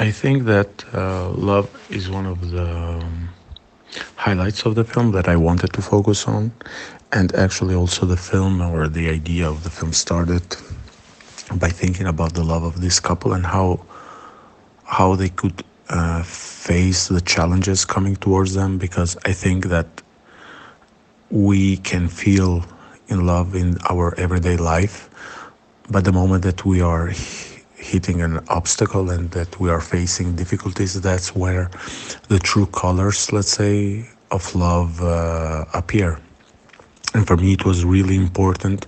I think that uh, love is one of the um, highlights of the film that I wanted to focus on. And actually, also, the film or the idea of the film started by thinking about the love of this couple and how how they could uh, face the challenges coming towards them because I think that we can feel in love in our everyday life but the moment that we are hitting an obstacle and that we are facing difficulties that's where the true colors let's say of love uh, appear. And for me it was really important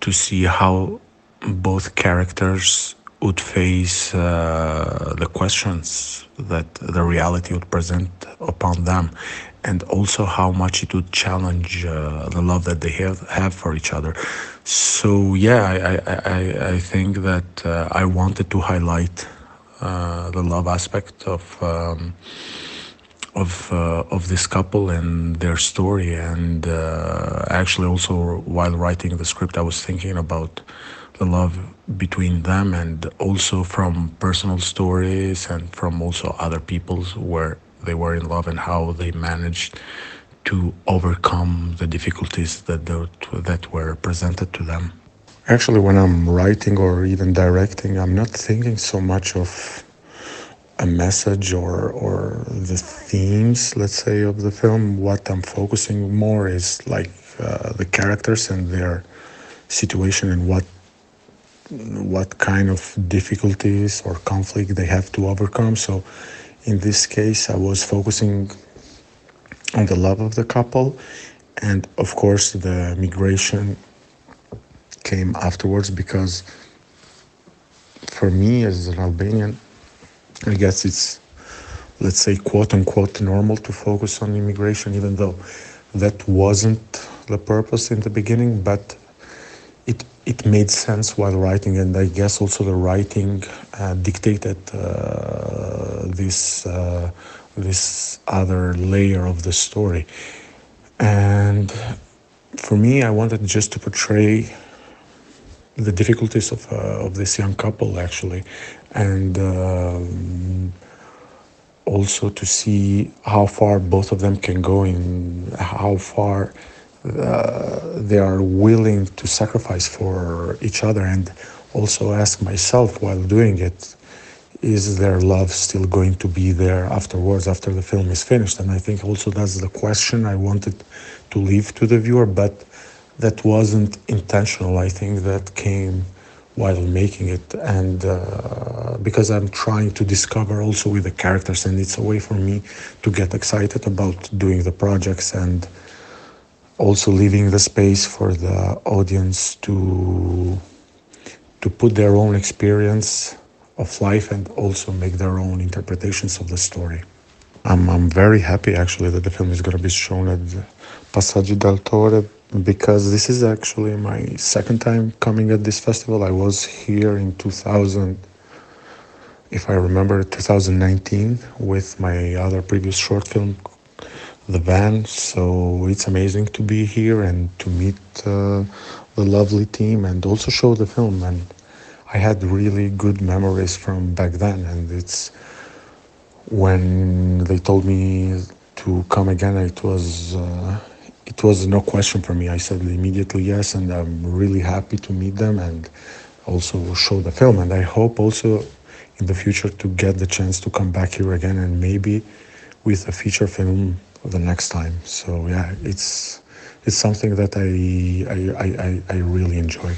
to see how both characters would face uh, the questions that the reality would present upon them and also how much it would challenge uh, the love that they have, have for each other. So yeah i, I, I think that uh, i wanted to highlight uh, the love aspect of um, of uh, of this couple and their story and uh, actually also while writing the script i was thinking about the love between them and also from personal stories and from also other people's where they were in love and how they managed to overcome the difficulties that that were presented to them. Actually, when I'm writing or even directing, I'm not thinking so much of a message or or the themes, let's say, of the film. What I'm focusing more is like uh, the characters and their situation and what what kind of difficulties or conflict they have to overcome. So, in this case, I was focusing on the love of the couple, and of course, the migration came afterwards because for me as an Albanian, I guess it's let's say quote unquote normal to focus on immigration, even though that wasn't the purpose in the beginning, but it it made sense while writing, and I guess also the writing uh, dictated uh, this uh, this other layer of the story. And for me, I wanted just to portray the difficulties of uh, of this young couple actually, and. Um, also to see how far both of them can go and how far they are willing to sacrifice for each other and also ask myself while doing it is their love still going to be there afterwards after the film is finished? And i think also that's the question i wanted to leave to the viewer but that wasn't intentional. I think that came while making it. And uh, because i'm trying to discover also with the characters and it's a way for me to get excited about doing the projects and also leaving the space for the audience to to put their own experience of life and also make their own interpretations of the story. I'm, I'm very happy actually that the film is going to be shown at Passaggi d'autore because this is actually my second time coming at this festival. I was here in 2000, if I remember, 2019 with my other previous short film the van. So it's amazing to be here and to meet uh, the lovely team and also show the film. And I had really good memories from back then. And it's when they told me to come again, it was. Uh, it was no question for me. I said immediately yes, and I'm really happy to meet them and also show the film. And I hope also in the future to get the chance to come back here again and maybe with a feature film the next time. So yeah, it's it's something that I I, I, I really enjoy.